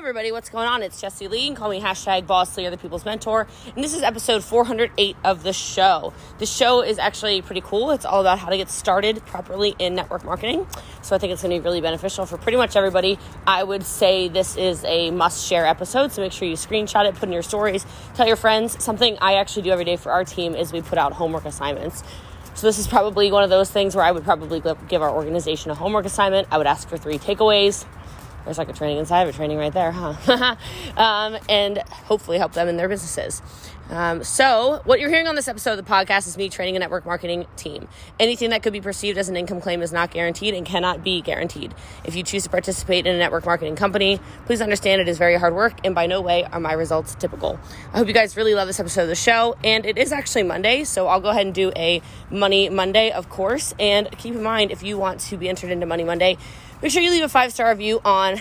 Everybody. What's going on? It's Jessie Lee. Call me hashtag Boss Lee, other people's mentor. And this is episode 408 of the show. The show is actually pretty cool. It's all about how to get started properly in network marketing. So I think it's going to be really beneficial for pretty much everybody. I would say this is a must share episode. So make sure you screenshot it, put in your stories, tell your friends. Something I actually do every day for our team is we put out homework assignments. So this is probably one of those things where I would probably give our organization a homework assignment. I would ask for three takeaways there's like a training inside of a training right there, huh? um, and hopefully help them in their businesses. Um, so, what you're hearing on this episode of the podcast is me training a network marketing team. Anything that could be perceived as an income claim is not guaranteed and cannot be guaranteed. If you choose to participate in a network marketing company, please understand it is very hard work and by no way are my results typical. I hope you guys really love this episode of the show. And it is actually Monday, so I'll go ahead and do a Money Monday, of course. And keep in mind, if you want to be entered into Money Monday, make sure you leave a five star review on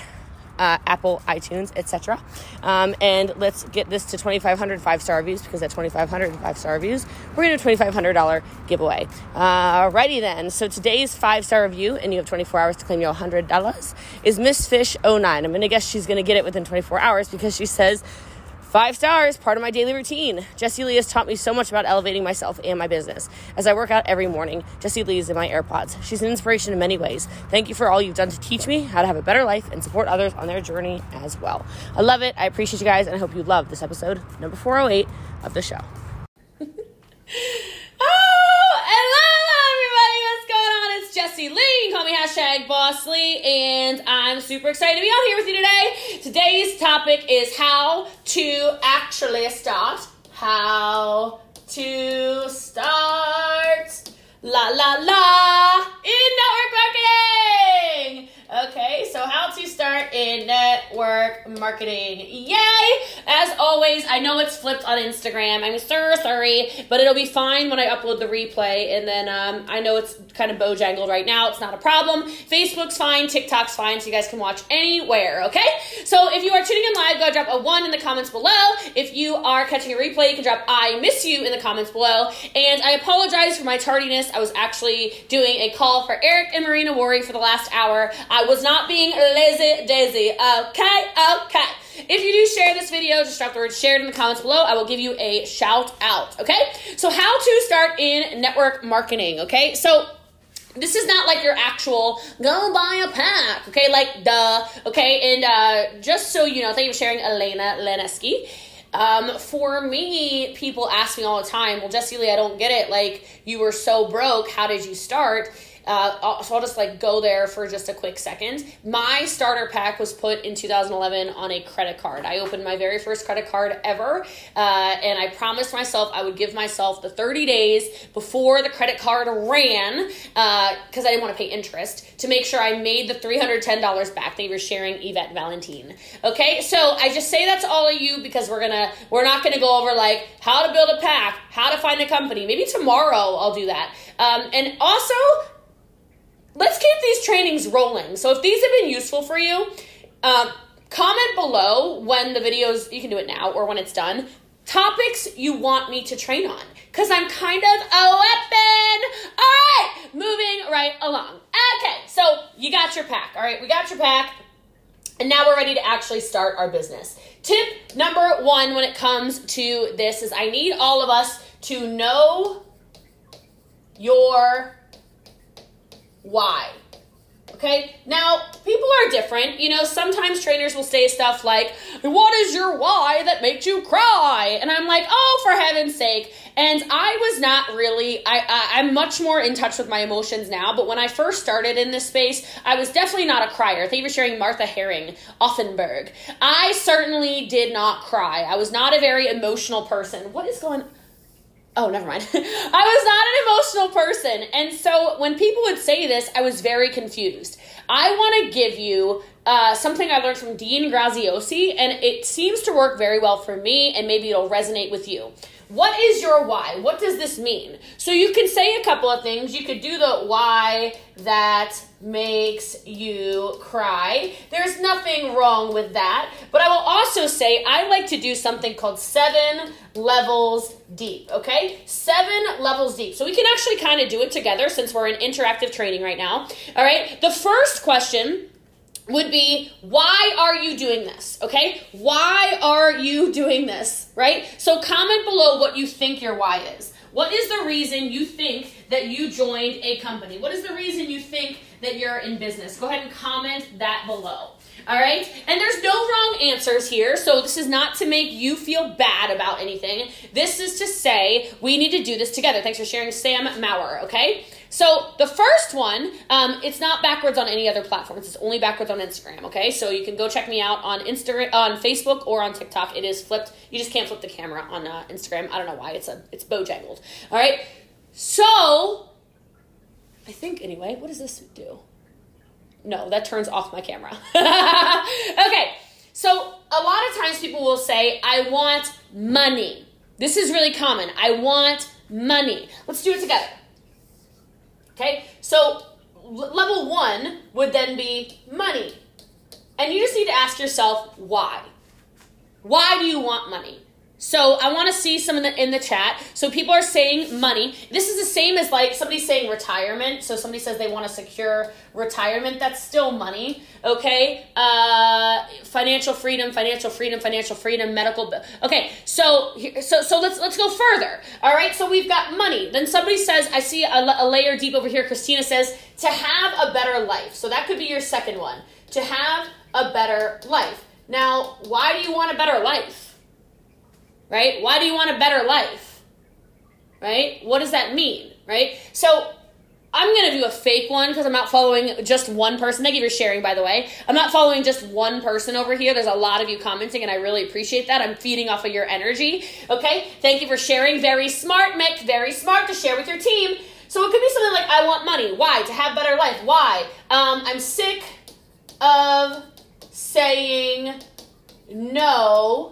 uh, Apple, iTunes, etc. Um, and let's get this to 2,500 five star reviews because at 2,500 five star reviews, we're going to do a $2,500 giveaway. Uh, alrighty then. So today's five star review, and you have 24 hours to claim your $100, is Miss Fish 09. I'm going to guess she's going to get it within 24 hours because she says, Five stars, part of my daily routine. Jessie Lee has taught me so much about elevating myself and my business. As I work out every morning, Jessie Lee is in my AirPods. She's an inspiration in many ways. Thank you for all you've done to teach me how to have a better life and support others on their journey as well. I love it. I appreciate you guys, and I hope you love this episode, number 408 of the show. Oh, Jessie Lee. Call me hashtag Boss Lee, and I'm super excited to be on here with you today. Today's topic is how to actually start. How to start. La la la in network marketing. Okay, so how to start in network marketing. Yay! As always, I know it's flipped on Instagram. I'm so sorry, but it'll be fine when I upload the replay. And then um, I know it's kind of bojangled right now. It's not a problem. Facebook's fine, TikTok's fine, so you guys can watch anywhere, okay? So if you are tuning in live, go drop a one in the comments below. If you are catching a replay, you can drop I miss you in the comments below. And I apologize for my tardiness. I was actually doing a call for Eric and Marina Worry for the last hour. I was not being lazy daisy. Okay, okay. If you do share this video, just drop the word shared in the comments below. I will give you a shout out. Okay? So, how to start in network marketing. Okay? So, this is not like your actual go buy a pack, okay? Like duh, okay? And uh, just so you know, thank you for sharing, Elena Leneski. Um, for me, people ask me all the time, well, Jessie Lee, I don't get it. Like, you were so broke. How did you start? Uh, so I'll just like go there for just a quick second. My starter pack was put in 2011 on a credit card. I opened my very first credit card ever, uh, and I promised myself I would give myself the 30 days before the credit card ran because uh, I didn't want to pay interest to make sure I made the $310 back. They were sharing Yvette Valentine. Okay, so I just say that to all of you because we're gonna we're not gonna go over like how to build a pack, how to find a company. Maybe tomorrow I'll do that. Um, and also let's keep these trainings rolling. So if these have been useful for you, um, comment below when the videos, you can do it now or when it's done, topics you want me to train on. Because I'm kind of a weapon. All right, moving right along. Okay, so you got your pack. All right, we got your pack. And now we're ready to actually start our business. Tip number one when it comes to this is I need all of us to know your why. Okay, now people are different. You know, sometimes trainers will say stuff like, What is your why that makes you cry? And I'm like, Oh, for heaven's sake. And I was not really, I, I, am much more in touch with my emotions now. But when I first started in this space, I was definitely not a crier. Thank you for sharing Martha Herring, Offenberg. I certainly did not cry. I was not a very emotional person. What is going Oh, never mind. I was not an emotional person. And so when people would say this, I was very confused. I want to give you uh, something I learned from Dean Graziosi, and it seems to work very well for me, and maybe it'll resonate with you. What is your why? What does this mean? So you can say a couple of things. You could do the why that makes you cry. There's nothing wrong with that. But I will also say I like to do something called seven levels deep, okay? Seven levels deep. So we can actually kind of do it together since we're in interactive training right now. All right? The first question would be why are you doing this? Okay? Why are you doing this? Right? So comment below what you think your why is. What is the reason you think that you joined a company? What is the reason you think that you're in business? Go ahead and comment that below. All right? And there's no wrong answers here so this is not to make you feel bad about anything. This is to say we need to do this together. Thanks for sharing sam maurer okay so the first one, um, it's not backwards on any other platforms. It's only backwards on Instagram. Okay, so you can go check me out on Instagram, on Facebook, or on TikTok. It is flipped. You just can't flip the camera on uh, Instagram. I don't know why. It's a it's bojangled. All right. So I think anyway. What does this do? No, that turns off my camera. okay. So a lot of times people will say, "I want money." This is really common. I want money. Let's do it together. Okay, so level one would then be money. And you just need to ask yourself why. Why do you want money? So I want to see some in the in the chat. So people are saying money. This is the same as like somebody saying retirement. So somebody says they want to secure retirement. That's still money. Okay. Uh, financial freedom, financial freedom, financial freedom, medical. Okay. So so so let's let's go further. All right. So we've got money. Then somebody says I see a, a layer deep over here. Christina says to have a better life. So that could be your second one. To have a better life. Now, why do you want a better life? Right? Why do you want a better life? Right? What does that mean? Right? So I'm gonna do a fake one because I'm not following just one person. Thank you for sharing, by the way. I'm not following just one person over here. There's a lot of you commenting, and I really appreciate that. I'm feeding off of your energy. Okay, thank you for sharing. Very smart, Mick. Very smart to share with your team. So it could be something like, "I want money. Why? To have better life. Why? Um, I'm sick of saying no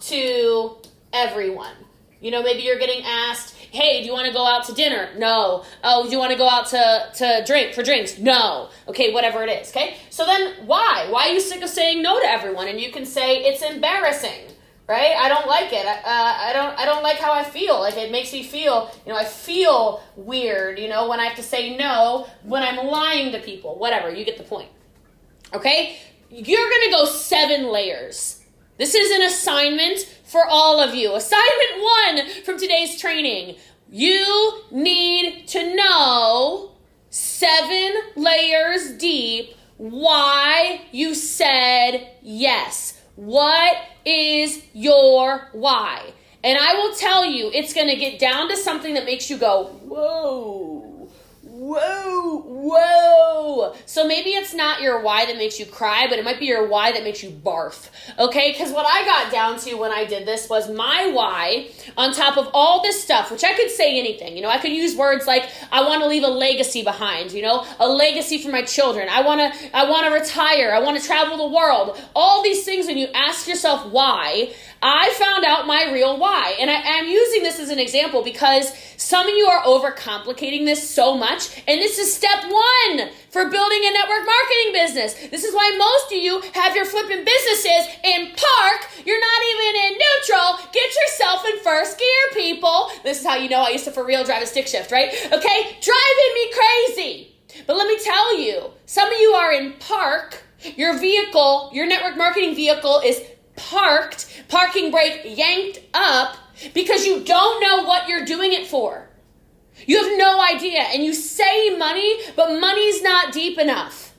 to everyone. You know, maybe you're getting asked, hey, do you want to go out to dinner? No. Oh, do you want to go out to, to drink for drinks? No. Okay, whatever it is. Okay? So then why? Why are you sick of saying no to everyone? And you can say it's embarrassing. Right? I don't like it. Uh, I don't. I don't like how I feel. Like it makes me feel. You know, I feel weird. You know, when I have to say no, when I'm lying to people. Whatever. You get the point. Okay. You're gonna go seven layers this is an assignment for all of you. Assignment one from today's training. You need to know seven layers deep why you said yes. What is your why? And I will tell you, it's going to get down to something that makes you go, whoa whoa, whoa. So maybe it's not your why that makes you cry, but it might be your why that makes you barf. Okay? Because what I got down to when I did this was my why on top of all this stuff, which I could say anything. You know, I could use words like, I want to leave a legacy behind, you know, a legacy for my children. I want to, I want to retire. I want to travel the world. All these things, when you ask yourself why, I found out my real why. And I, am using this as an example because some of you are overcomplicating this so much. And this is step one for building a network marketing business. This is why most of you have your flipping businesses in park. You're not even in neutral. Get yourself in first gear, people. This is how you know I used to for real drive a stick shift, right? Okay? Driving me crazy. But let me tell you, some of you are in park. Your vehicle, your network marketing vehicle is parked, parking brake yanked up because you don't know what you're doing it for. You have no idea. And you say money, but money's not deep enough,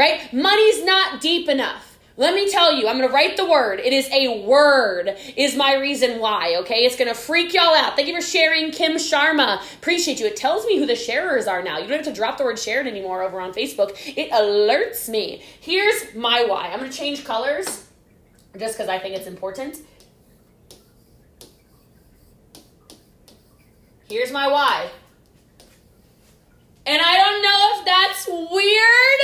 right? Money's not deep enough. Let me tell you, I'm going to write the word. It is a word, is my reason why, okay? It's going to freak y'all out. Thank you for sharing, Kim Sharma. Appreciate you. It tells me who the sharers are now. You don't have to drop the word shared anymore over on Facebook. It alerts me. Here's my why. I'm going to change colors just because I think it's important. Here's my why. And I don't know if that's weird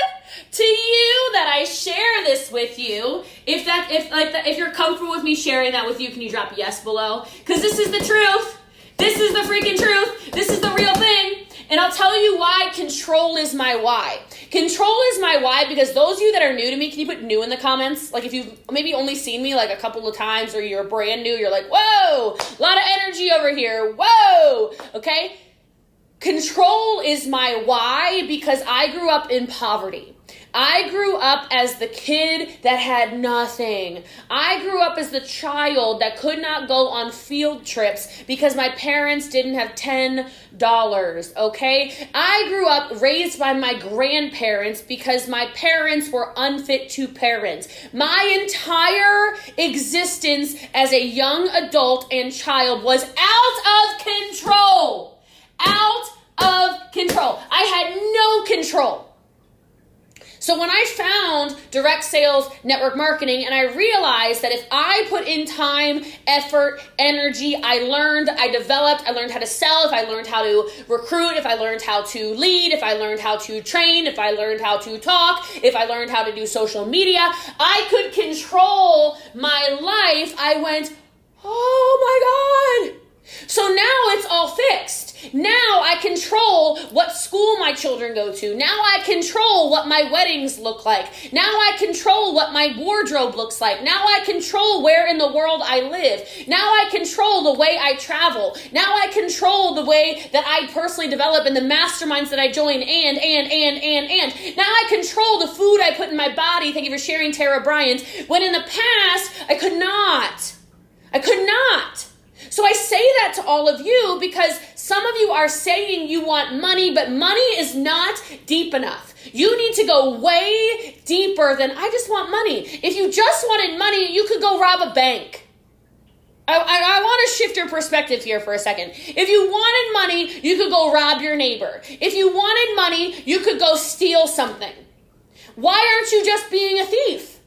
to you that I share this with you. If that if like the, if you're comfortable with me sharing that with you, can you drop yes below? Cuz this is the truth. This is the freaking truth. This is the real thing. And I'll tell you why control is my why. Control is my why because those of you that are new to me, can you put new in the comments? Like if you've maybe only seen me like a couple of times or you're brand new, you're like, whoa, a lot of energy over here. Whoa. Okay? Control is my why because I grew up in poverty. I grew up as the kid that had nothing. I grew up as the child that could not go on field trips because my parents didn't have $10, okay? I grew up raised by my grandparents because my parents were unfit to parent. My entire existence as a young adult and child was out of control. Out of control. I had no control. So when I found direct sales network marketing and I realized that if I put in time, effort, energy, I learned, I developed, I learned how to sell, if I learned how to recruit, if I learned how to lead, if I learned how to train, if I learned how to talk, if I learned how to do social media, I could control my life. I went, "Oh my god." So now it's all fixed. Now I control what school my children go to. Now I control what my weddings look like. Now I control what my wardrobe looks like. Now I control where in the world I live. Now I control the way I travel. Now I control the way that I personally develop and the masterminds that I join and, and, and, and, and. Now I control the food I put in my body. Thank you for sharing, Tara Bryant. When in the past, I could not. I could not. So I say that to all of you because some of you are saying you want money, but money is not deep enough. You need to go way deeper than I just want money. If you just wanted money, you could go rob a bank. I, I, I want to shift your perspective here for a second. If you wanted money, you could go rob your neighbor. If you wanted money, you could go steal something. Why aren't you just being a thief?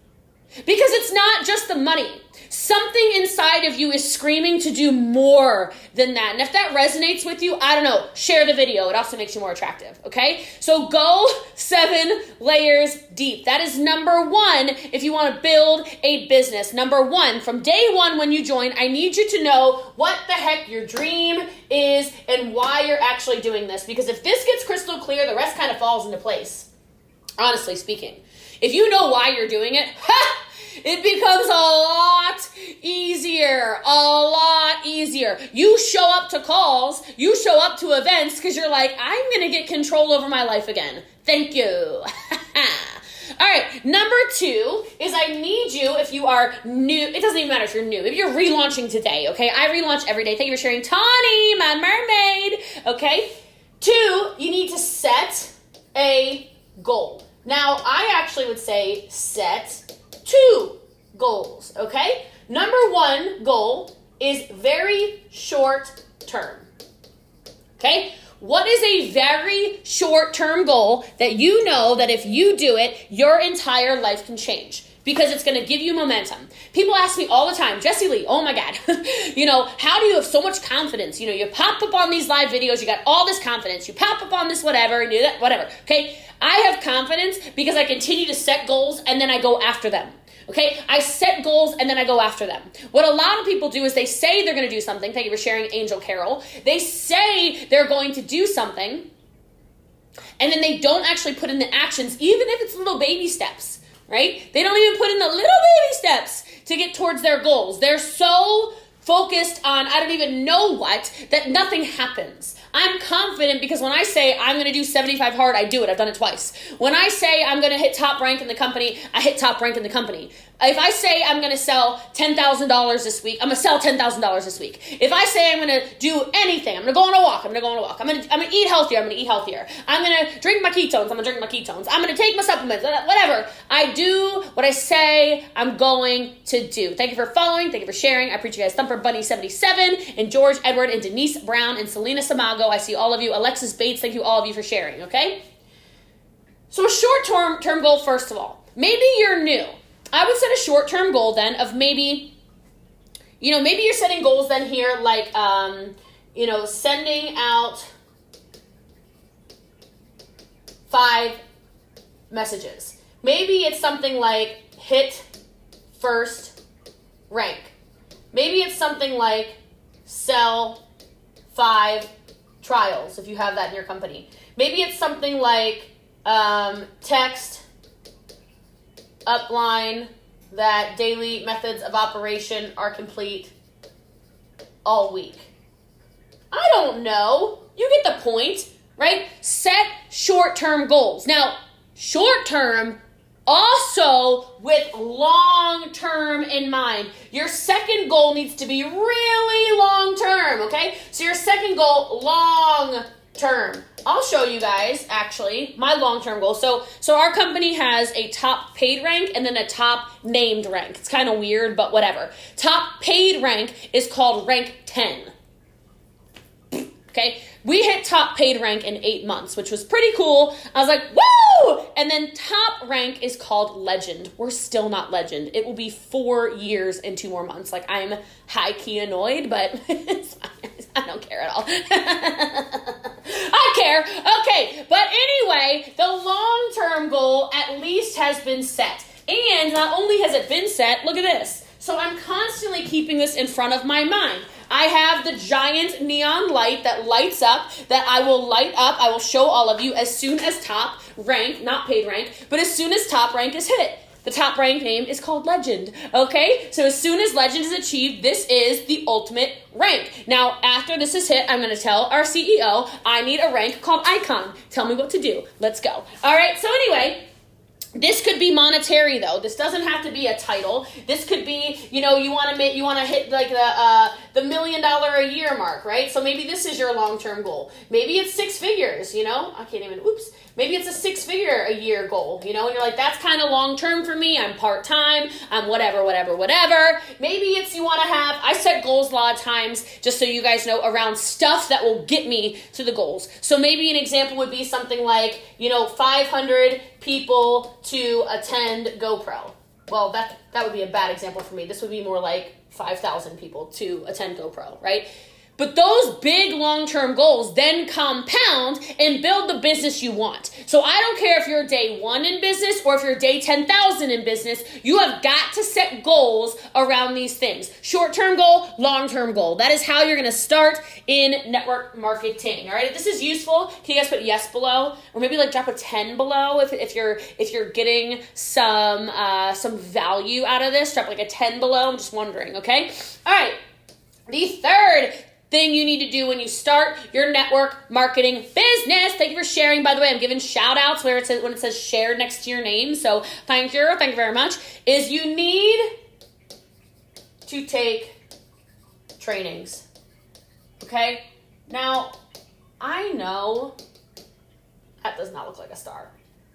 Because it's not just the money. Something inside of you is screaming to do more than that. And if that resonates with you, I don't know, share the video. It also makes you more attractive, okay? So go seven layers deep. That is number one if you want to build a business. Number one, from day one when you join, I need you to know what the heck your dream is and why you're actually doing this. Because if this gets crystal clear, the rest kind of falls into place. Honestly speaking. If you know why you're doing it, ha! It becomes a lot easier. A lot easier. You show up to calls, you show up to events because you're like, I'm going to get control over my life again. Thank you. All right, number two is I need you if you are new. It doesn't even matter if you're new. If you're relaunching today, okay? I relaunch every day. Thank you for sharing, Tawny, my mermaid. Okay. Two, you need to set a goal. Now, I actually would say set two goals, okay? Number one goal is very short term. Okay? What is a very short term goal that you know that if you do it, your entire life can change? Because it's gonna give you momentum. People ask me all the time, Jessie Lee, oh my God, you know, how do you have so much confidence? You know, you pop up on these live videos, you got all this confidence, you pop up on this whatever, and do that, whatever, okay? I have confidence because I continue to set goals and then I go after them. Okay, I set goals and then I go after them. What a lot of people do is they say they're going to do something. Thank you for sharing, Angel Carol. They say they're going to do something, and then they don't actually put in the actions, even if it's little baby steps, right? They don't even put in the little baby steps to get towards their goals. They're so focused on I don't even know what that nothing happens. I'm confident because when I say I'm going to do 75 hard, I do it. I've done it twice. When I say I'm going to hit top rank in the company, I hit top rank in the company. If I say I'm going to sell $10,000 this week, I'm going to sell $10,000 this week. If I say I'm going to do anything, I'm going to go on a walk, I'm going to go on a walk. I'm going to, I'm going to eat healthier, I'm going to eat healthier. I'm going to drink my ketones, I'm going to drink my ketones. I'm going to take my supplements, whatever. I do what I say I'm going to do. Thank you for following. Thank you for sharing. I appreciate you guys. Thumper Bunny 77 and George Edward and Denise Brown and Selena Samago. I see all of you. Alexis Bates, thank you all of you for sharing, okay? So a short term term goal first of all. Maybe you're new. I would set a short term goal then of maybe, you know, maybe you're setting goals then here like, um, you know, sending out five messages. Maybe it's something like hit first rank. Maybe it's something like sell five trials if you have that in your company. Maybe it's something like um, text upline that daily methods of operation are complete all week. I don't know. You get the point, right? Set short term goals. Now, short term also with long term in mind. Your second goal needs to be really long term? So your second goal, long term. I'll show you guys actually my long-term goal. So so our company has a top paid rank and then a top named rank. It's kind of weird, but whatever. Top paid rank is called rank 10. Okay? We hit top paid rank in 8 months, which was pretty cool. I was like, "Woo!" And then top rank is called legend. We're still not legend. It will be 4 years and 2 more months. Like I'm high key annoyed, but it's fine. I don't care at all. I care. Okay, but anyway, the long term goal at least has been set. And not only has it been set, look at this. So I'm constantly keeping this in front of my mind. I have the giant neon light that lights up, that I will light up. I will show all of you as soon as top rank, not paid rank, but as soon as top rank is hit. The top rank name is called Legend. Okay? So as soon as Legend is achieved, this is the ultimate rank. Now, after this is hit, I'm to tell our CEO I need a rank called Icon. Tell me what to do. Let's go. All right? So, anyway. This could be monetary though. This doesn't have to be a title. This could be, you know, you want to make, you want to hit like the uh, the million dollar a year mark, right? So maybe this is your long term goal. Maybe it's six figures. You know, I can't even. Oops. Maybe it's a six figure a year goal. You know, and you're like, that's kind of long term for me. I'm part time. I'm whatever, whatever, whatever. Maybe it's you want to have. I set goals a lot of times just so you guys know around stuff that will get me to the goals. So maybe an example would be something like, you know, 500 people to attend GoPro. Well, that that would be a bad example for me. This would be more like 5,000 people to attend GoPro, right? But those big long term goals then compound and build the business you want. So I don't care if you're day one in business or if you're day 10,000 in business, you have got to set goals around these things. Short term goal, long term goal. That is how you're going to start in network marketing. All right. If this is useful, can you guys put yes below or maybe like drop a 10 below if, if you're if you're getting some uh, some value out of this, drop like a 10 below. I'm just wondering. Okay. All right. The third thing you need to do when you start your network marketing business. Thank you for sharing. By the way, I'm giving shout outs where it says when it says share next to your name. So thank you, thank you very much. Is you need to take trainings. Okay? Now, I know that does not look like a star.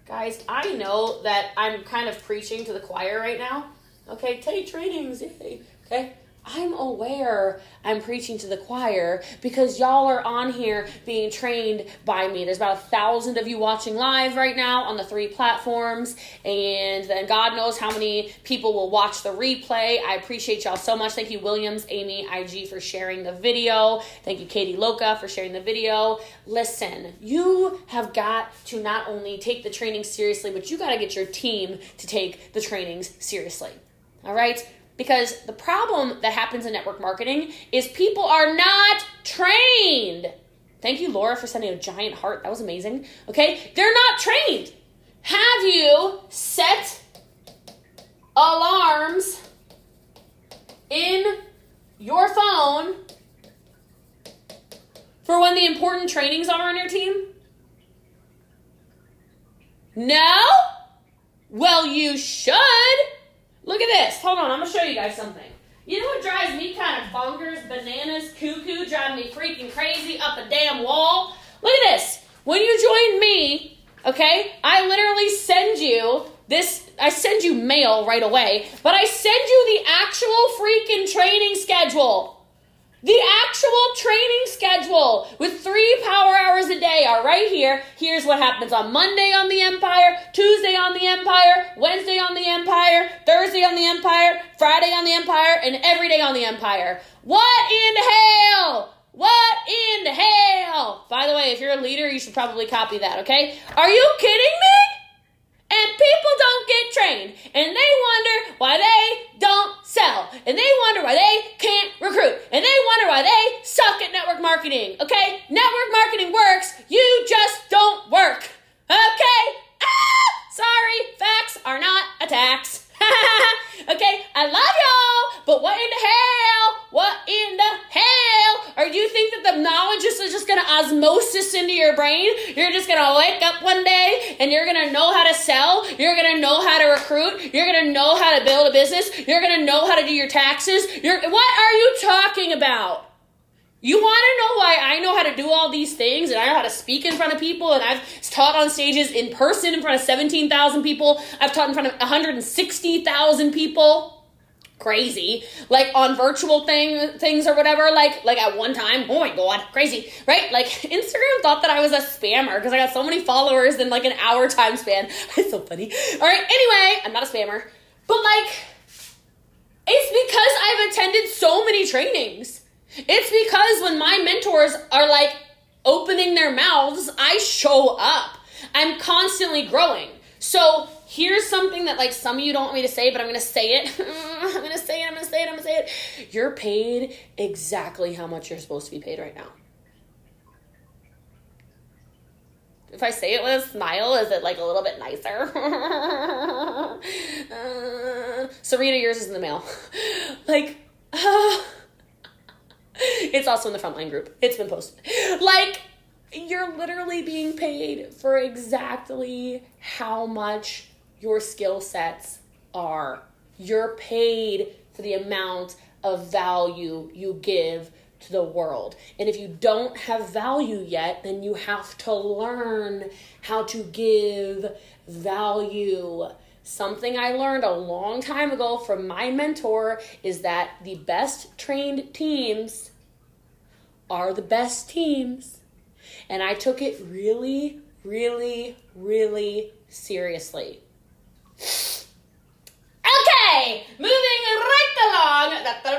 Guys, I know that I'm kind of preaching to the choir right now. Okay, take trainings, yay. Okay? I'm aware I'm preaching to the choir because y'all are on here being trained by me. There's about a thousand of you watching live right now on the three platforms, and then God knows how many people will watch the replay. I appreciate y'all so much. Thank you, Williams, Amy, IG, for sharing the video. Thank you, Katie Loca, for sharing the video. Listen, you have got to not only take the training seriously, but you got to get your team to take the trainings seriously. All right? Because the problem that happens in network marketing is people are not trained. Thank you, Laura, for sending a giant heart. That was amazing. Okay? They're not trained. Have you set alarms in your phone for when the important trainings are on your team? No? Well, you should. Look at this. Hold on, I'm gonna show you guys something. You know what drives me kind of bonkers, bananas, cuckoo, driving me freaking crazy up a damn wall? Look at this. When you join me, okay, I literally send you this, I send you mail right away, but I send you the actual freaking training schedule. The actual training schedule with three power hours a day are right here. Here's what happens on Monday on the Empire, Tuesday on the Empire, Wednesday on the Empire, Thursday on the Empire, Friday on the Empire, and every day on the Empire. What in hell? What in hell? By the way, if you're a leader, you should probably copy that, okay? Are you kidding me? And people don't get trained, and they wonder why they don't sell, and they wonder why they can't recruit, and they wonder why they suck at network marketing, okay? Network marketing works, you just don't work, okay? Ah, sorry, facts are not attacks. okay, I love y'all, but what in the hell? What in the hell? Or do you think that the knowledge is just gonna osmosis into your brain? You're just gonna wake up one day and you're gonna know how to sell, you're gonna know how to recruit, you're gonna know how to build a business, you're gonna know how to do your taxes. You're what are you talking about? You want to know why I know how to do all these things and I know how to speak in front of people and I've taught on stages in person in front of 17,000 people. I've taught in front of 160,000 people. Crazy. Like on virtual thing things or whatever like like at one time. Oh my god, crazy. Right? Like Instagram thought that I was a spammer because I got so many followers in like an hour time span. It's so funny. All right, anyway, I'm not a spammer. But like it's because I've attended so many trainings. It's because when my mentors are like opening their mouths, I show up. I'm constantly growing. So here's something that like some of you don't want me to say, but I'm gonna say it. I'm gonna say it, I'm gonna say it, I'm gonna say it. You're paid exactly how much you're supposed to be paid right now. If I say it with a smile, is it like a little bit nicer? uh, Serena, yours is in the mail. like, uh, it's also in the frontline group. It's been posted. Like, you're literally being paid for exactly how much your skill sets are. You're paid for the amount of value you give to the world. And if you don't have value yet, then you have to learn how to give value. Something I learned a long time ago from my mentor is that the best trained teams are the best teams. And I took it really, really, really seriously. Okay, moving right along. Da, da,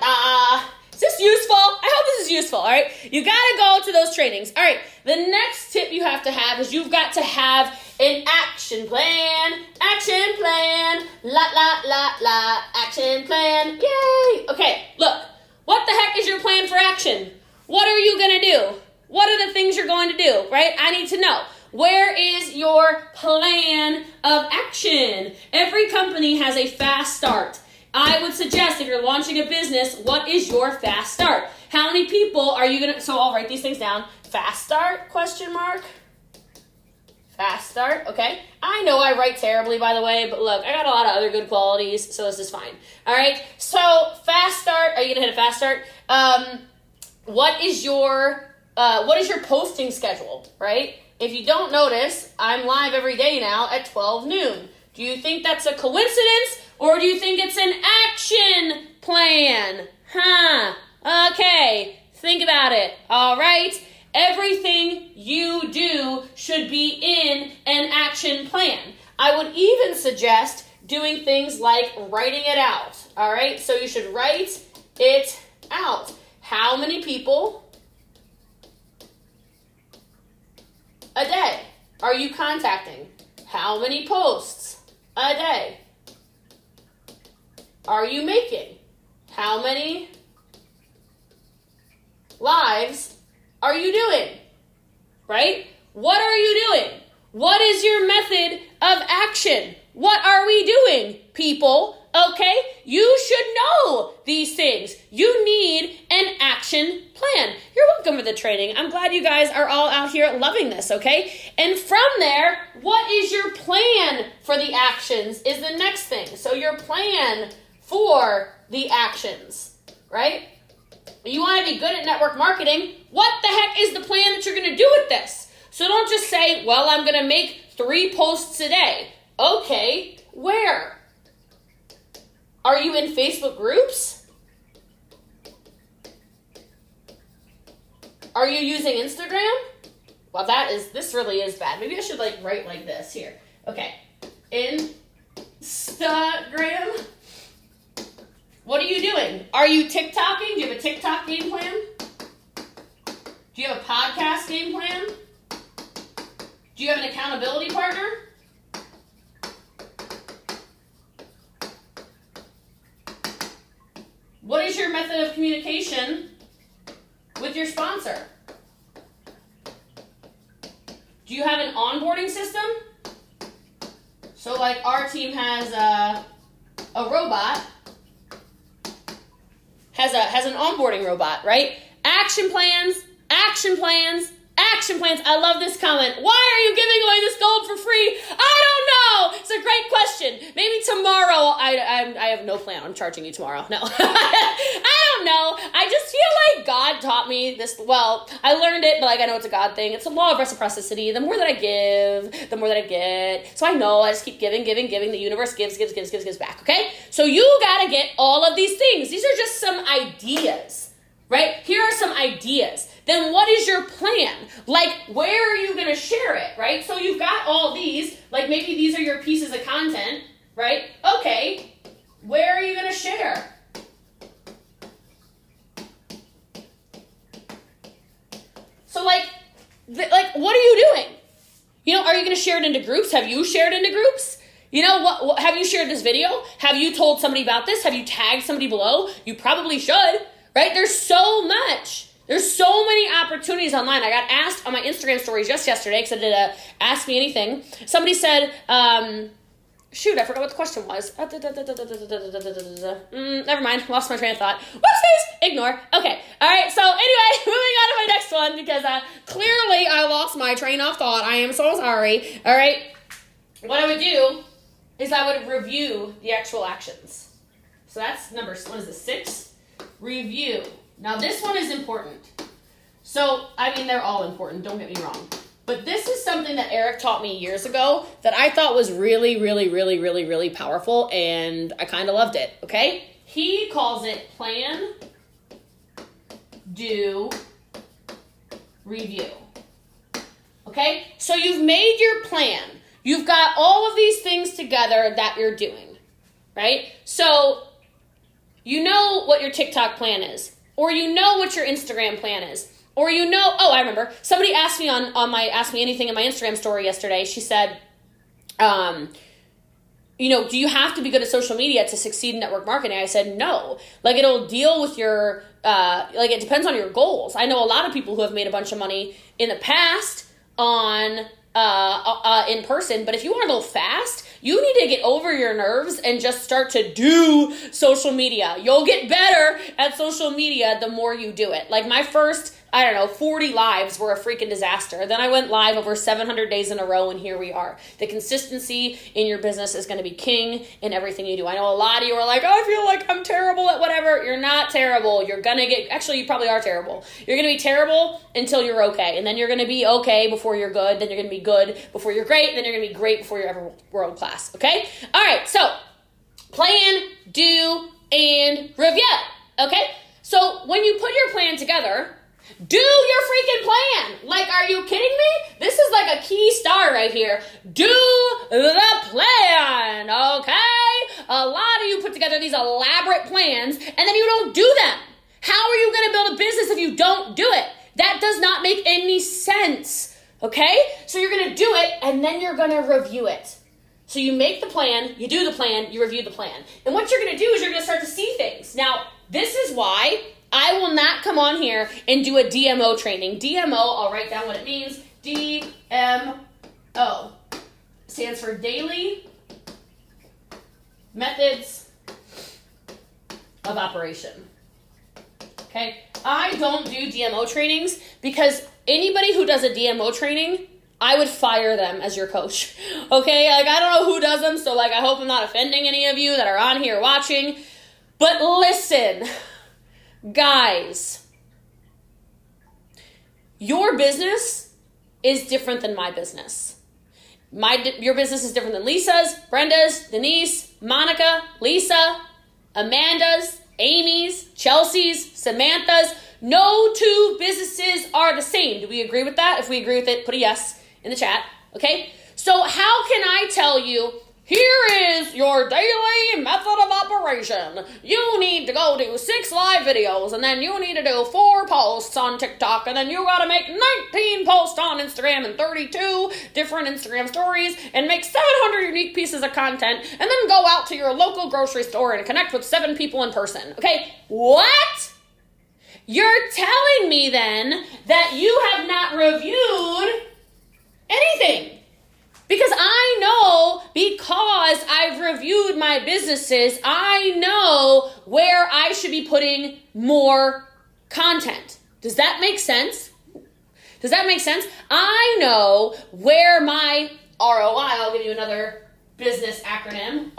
da, is this useful? I hope this is useful, all right? You gotta go to those trainings. All right, the next tip you have to have is you've got to have an action plan. Action plan. La, la, la, la. Action plan. Yay. Okay, look. What the heck is your plan for action? What are you gonna do? What are the things you're going to do, right? I need to know. Where is your plan of action? Every company has a fast start. I would suggest if you're launching a business, what is your fast start? How many people are you gonna so I'll write these things down. Fast start question mark. Fast start, okay? I know I write terribly by the way, but look, I got a lot of other good qualities, so this is fine. Alright, so fast start, are you gonna hit a fast start? Um what is your uh, what is your posting schedule, right? If you don't notice, I'm live every day now at 12 noon. Do you think that's a coincidence or do you think it's an action plan? Huh. Okay. Think about it. All right. Everything you do should be in an action plan. I would even suggest doing things like writing it out. All right. So you should write it out. How many people a day are you contacting? How many posts a day are you making? How many lives are you doing? Right? What are you doing? What is your method of action? What are we doing, people? Okay? You should know these things. You need an action plan. You're welcome for the training. I'm glad you guys are all out here loving this, okay? And from there, what is your plan for the actions is the next thing. So, your plan for the actions, right? You want to be good at network marketing. What the heck is the plan that you're going to do with this? So, don't just say, well, I'm going to make three posts a day. Okay, where? Are you in Facebook groups? Are you using Instagram? Well, that is, this really is bad. Maybe I should like write like this here. Okay. Instagram. What are you doing? Are you TikToking? Do you have a TikTok game plan? Do you have a podcast game plan? Do you have an accountability partner? What is your method of communication with your sponsor? Do you have an onboarding system? So, like, our team has a, a robot, has a has an onboarding robot, right? Action plans, action plans, action plans. I love this comment. Why are you giving away this gold for free? I don't know. It's a great question. Maybe tomorrow. I I, I have no plan on charging you tomorrow. No, don't know. I just feel like God taught me this. Well, I learned it, but like I know it's a God thing. It's a law of reciprocity. The more that I give, the more that I get. So I know I just keep giving, giving, giving. The universe gives, gives, gives, gives, gives back. Okay. So you gotta get all of these things. These are just some ideas, right? Here are some ideas then what is your plan? Like, where are you to share it, right? So you've got all these, like maybe these are your pieces of content, right? Okay, where are you to share? So, like, th- like, what are you doing? You know, are you going to share it into groups? Have you shared into groups? You know what, what? Have you shared this video? Have you told somebody about this? Have you tagged somebody below? You probably should, right? There's so much. There's so many opportunities online. I got asked on my Instagram stories just yesterday because I did a Ask Me Anything. Somebody said, um, shoot, I forgot what the question was. Mm, never mind, lost my train of thought. Whoopsies! Ignore. Okay, all right, so anyway, moving on to my next one because uh, clearly I lost my train of thought. I am so sorry. All right, what I would do is I would review the actual actions. So that's number, what is this, six? Review. Now, this one is important. So, I mean, they're all important, don't get me wrong. But this is something that Eric taught me years ago that I thought was really, really, really, really, really powerful, and I kind of loved it, okay? He calls it plan, do, review. Okay? So you've made your plan. You've got all of these things together that you're doing, right? So you know what your TikTok plan is or you know what your Instagram plan is, or you know, oh, I remember somebody asked me on on my asked me anything in my Instagram story yesterday. She said, um, you know, do you have to be good at social media to succeed in network marketing? I said no. Like it'll deal with your uh, like it depends on your goals. I know a lot of people who have made a bunch of money in the past on uh, uh, uh in person, but if you want to go fast, you need to get over your nerves and just start to do social media. You'll get better at social media the more you do it. Like my first I don't know, 40 lives were a freaking disaster. Then I went live over 700 days in a row, and here we are. The consistency in your business is going to be king in everything you do. I know a lot of you are like, oh, I feel like I'm terrible at whatever. You're not terrible. You're going to get, actually, you probably are terrible. You're going to be terrible until you're okay. And then you're going to be okay before you're good. Then you're going to be good before you're great. Then you're going to be great before you're ever world class. Okay? All right, so plan, do, and review. Okay? So when you put your plan together, do your freaking plan. Like, are you kidding me? This is like a key star right here. Do the plan, okay? A lot of you put together these elaborate plans and then you don't do them. How are you to build a business if you don't do it? That does not make any sense, okay? So you're to do it and then you're to review it. So you make the plan, you do the plan, you review the plan. And what you're to do is you're to start to see things. Now, this is why will not come on here and do a DMO training. DMO, I'll write down what it means. DMO stands for daily methods of operation. Okay? I don't do DMO trainings because anybody who does a DMO training, I would fire them as your coach. Okay? Like, I don't know who does them, so, like, I hope I'm not offending any of you that are on here watching. But listen. Guys, your business is different than my business. My your business is different than Lisa's, Brenda's, Denise, Monica, Lisa, Amanda's, Amy's, Chelsea's, Samantha's. No two businesses are the same. Do we agree with that? If we agree with it, put a yes in the chat. Okay? So, how can I tell you Here is your daily method of operation. You need to go do six live videos, and then you need to do four posts on TikTok, and then you gotta make 19 posts on Instagram and 32 different Instagram stories, and make 700 unique pieces of content, and then go out to your local grocery store and connect with seven people in person. Okay, what? You're telling me then that you have not reviewed anything. Because I know, because I've reviewed my businesses, I know where I should be putting more content. Does that make sense? Does that make sense? I know where my ROI, I'll give you another business acronym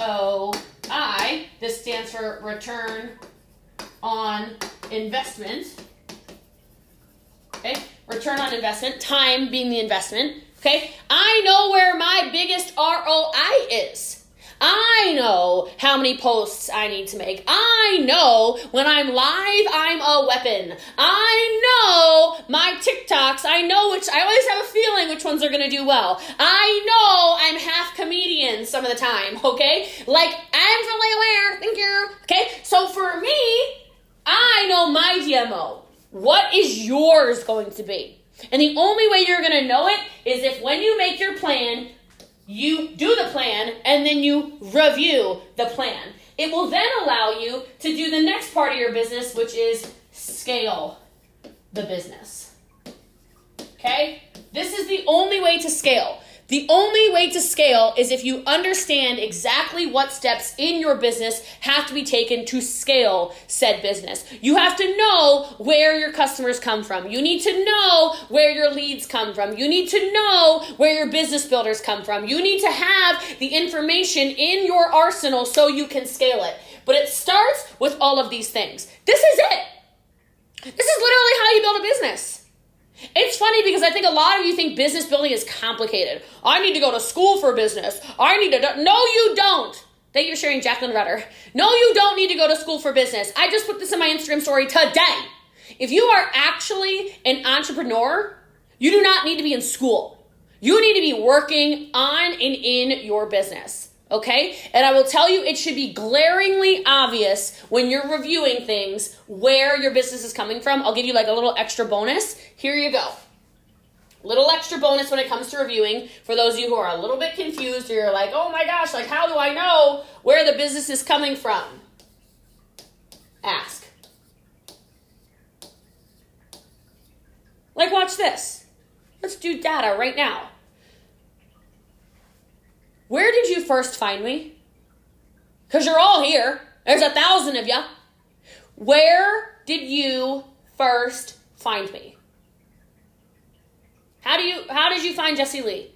ROI. This stands for return on investment. Okay, return on investment, time being the investment. Okay, I know where my biggest ROI is. I know how many posts I need to make. I know when I'm live, I'm a weapon. I know my TikToks. I know which, I always have a feeling which ones are gonna do well. I know I'm half comedian some of the time, okay? Like, I'm fully aware, thank you. Okay, so for me, I know my DMO. What is yours going to be? And the only way you're going to know it is if when you make your plan, you do the plan and then you review the plan. It will then allow you to do the next part of your business, which is scale the business. Okay? This is the only way to scale. The only way to scale is if you understand exactly what steps in your business have to be taken to scale said business. You have to know where your customers come from. You need to know where your leads come from. You need to know where your business builders come from. You need to have the information in your arsenal so you can scale it. But it starts with all of these things. This is it. This is literally how you build a business. It's funny because I think a lot of you think business building is complicated. I need to go to school for business. I need to. Do- no, you don't. Thank you for sharing, Jacqueline Rutter. No, you don't need to go to school for business. I just put this in my Instagram story today. If you are actually an entrepreneur, you do not need to be in school. You need to be working on and in your business. Okay? And I will tell you, it should be glaringly obvious when you're reviewing things where your business is coming from. I'll give you like a little extra bonus. Here you go. Little extra bonus when it comes to reviewing for those of you who are a little bit confused or you're like, oh my gosh, like how do I know where the business is coming from? Ask. Like, watch this. Let's do data right now. Where did you first find me? Because you're all here. There's a thousand of you. Where did you first find me? How do you how did you find Jessie Lee?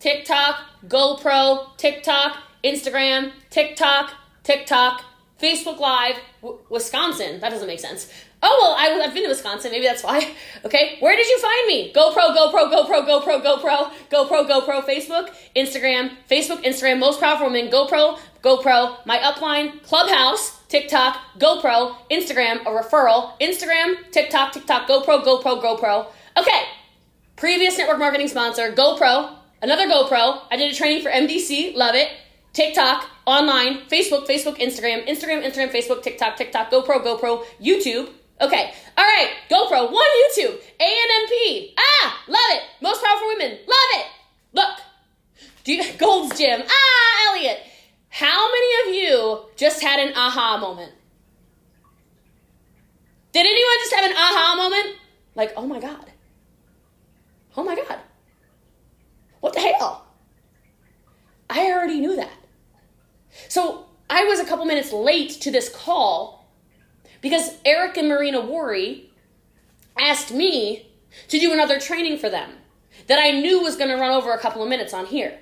TikTok, GoPro, TikTok, Instagram, TikTok, TikTok, Facebook Live, w- Wisconsin. That doesn't make sense. Oh, well, I, have been to Wisconsin. Maybe that's why. Okay. Where did you find me? GoPro, GoPro, GoPro, GoPro, GoPro, GoPro, GoPro, Facebook, Instagram, Facebook, Instagram, most powerful woman, GoPro, GoPro, my upline, Clubhouse, TikTok, GoPro, Instagram, a referral, Instagram, TikTok, TikTok, GoPro, GoPro, GoPro. Okay. Previous network marketing sponsor, GoPro, another GoPro. I did a training for MDC, love it. TikTok, online, Facebook, Facebook, Instagram, Instagram, Instagram, Facebook, TikTok, TikTok, GoPro, GoPro, YouTube. Okay, all right, GoPro, one YouTube, ANMP. Ah, love it. Most powerful women, love it. Look, do you, Gold's Gym. Ah, Elliot. How many of you just had an aha moment? Did anyone just have an aha moment? Like, oh my God. Oh my God. What the hell? I already knew that. So I was a couple minutes late to this call because Eric and Marina Worre asked me to do another training for them that I knew was going to run over a couple of minutes on here.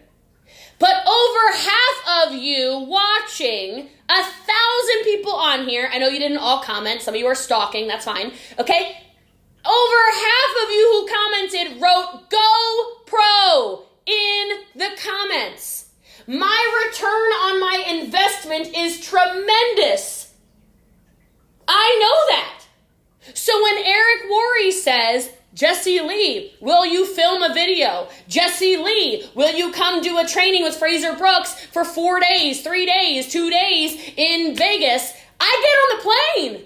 But over half of you watching, a thousand people on here, I know you didn't all comment, some of you are stalking, that's fine, okay? Over half of you who commented wrote Go Pro in the comments. My return on my investment is tremendous. I know that. So when Eric Worre says Jessie Lee, will you film a video? Jessie Lee, will you come do a training with Frazer Brooks for four days, three days, two days in Vegas? I get on the plane.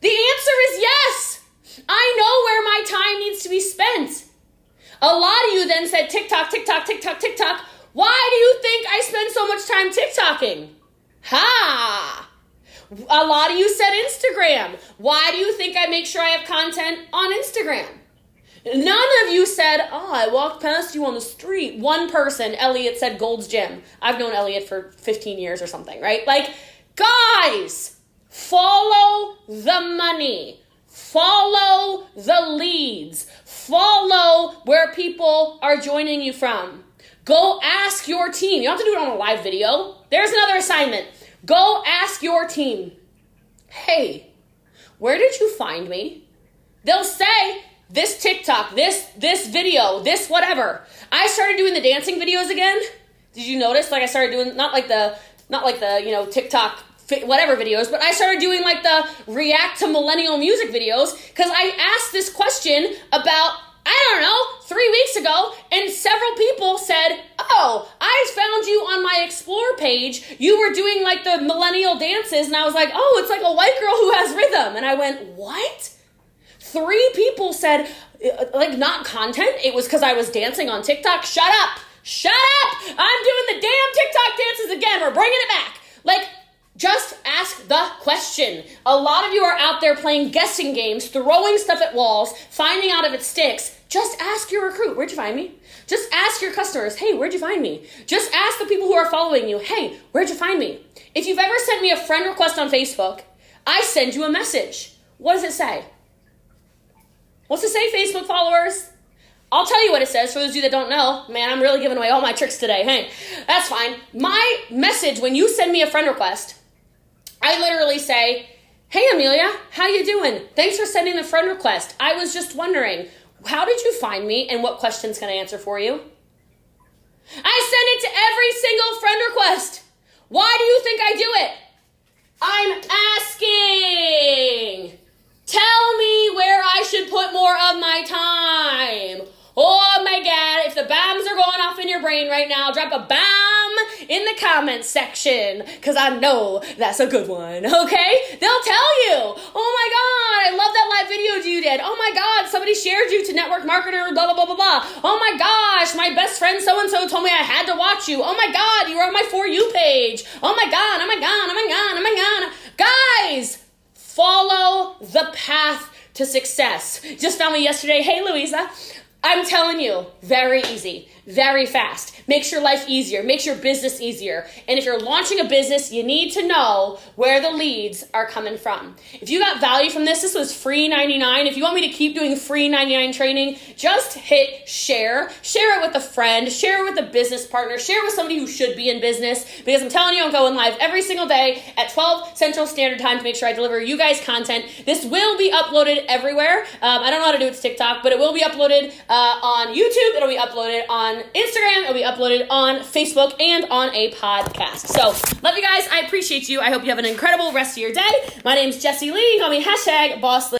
The answer is yes. I know where my time needs to be spent. A lot of you then said TikTok, TikTok, TikTok, TikTok. Why do you think I spend so much time TikToking? Ha! A lot of you said Instagram. Why do you think I make sure I have content on Instagram? None of you said, Oh, I walked past you on the street. One person, Elliot, said Gold's Gym. I've known Elliot for 15 years or something, right? Like, guys, follow the money, follow the leads, follow where people are joining you from. Go ask your team. You don't have to do it on a live video. There's another assignment. Go ask your team, Hey, where did you find me? They'll say, this TikTok, this this video, this whatever. I started doing the dancing videos again. Did you notice? Like I started doing not like the not like the you know TikTok whatever videos, but I started doing like the react to millennial music videos because I asked this question about I don't know three weeks ago, and several people said, "Oh, I found you on my explore page. You were doing like the millennial dances," and I was like, "Oh, it's like a white girl who has rhythm," and I went, "What?" Three people said, uh, like, not content. It was because I was dancing on TikTok. Shut up. Shut up. I'm doing the damn TikTok dances again. We're bringing it back. Like, just ask the question. A lot of you are out there playing guessing games, throwing stuff at walls, finding out if it sticks. Just ask your recruit, where'd you find me? Just ask your customers, hey, where'd you find me? Just ask the people who are following you, hey, where'd you find me? If you've ever sent me a friend request on Facebook, I send you a message. What does it say? What's it say, Facebook followers? I'll tell you what it says for those of you that don't know. Man, I'm really giving away all my tricks today. Hey, that's fine. My message when you send me a friend request, I literally say, "Hey Amelia, how you doing? Thanks for sending the friend request. I was just wondering, how did you find me and what questions can I answer for you?" I send it to every single friend request. Why do you think I do it? I'm asking. Tell me where I should put more of my time. Oh my god, if the bombs are going off in your brain right now, drop a bomb in the comments section because I know that's a good one, okay? They'll tell you, oh my god, I love that live video you did. Oh my god, somebody shared you to network marketer, blah, blah, blah, blah, blah. Oh my gosh, my best friend so and so told me I had to watch you. Oh my god, you were on my For You page. Oh my god, oh my god, oh my god, oh my god. Guys, Follow the path to success. Just found me yesterday. Hey, Louisa. I'm telling you, very easy, very fast. Makes your life easier, makes your business easier. And if you're launching a business, you need to know where the leads are coming from. If you got value from this, this was free 99. If you want me to keep doing free 99 training, just hit share. Share it with a friend, share it with a business partner, share it with somebody who should be in business because I'm telling you, I'm going live every single day at 12 Central Standard Time to make sure I deliver you guys content. This will be uploaded everywhere. Um, I don't know how to do it to TikTok, but it will be uploaded uh, on YouTube. It'll be uploaded Instagram. It'll be uploaded on Facebook and on a podcast. So, love you guys. I appreciate you. I hope you have an incredible rest of your day. My name is Jessie Lee. Call me hashtag boss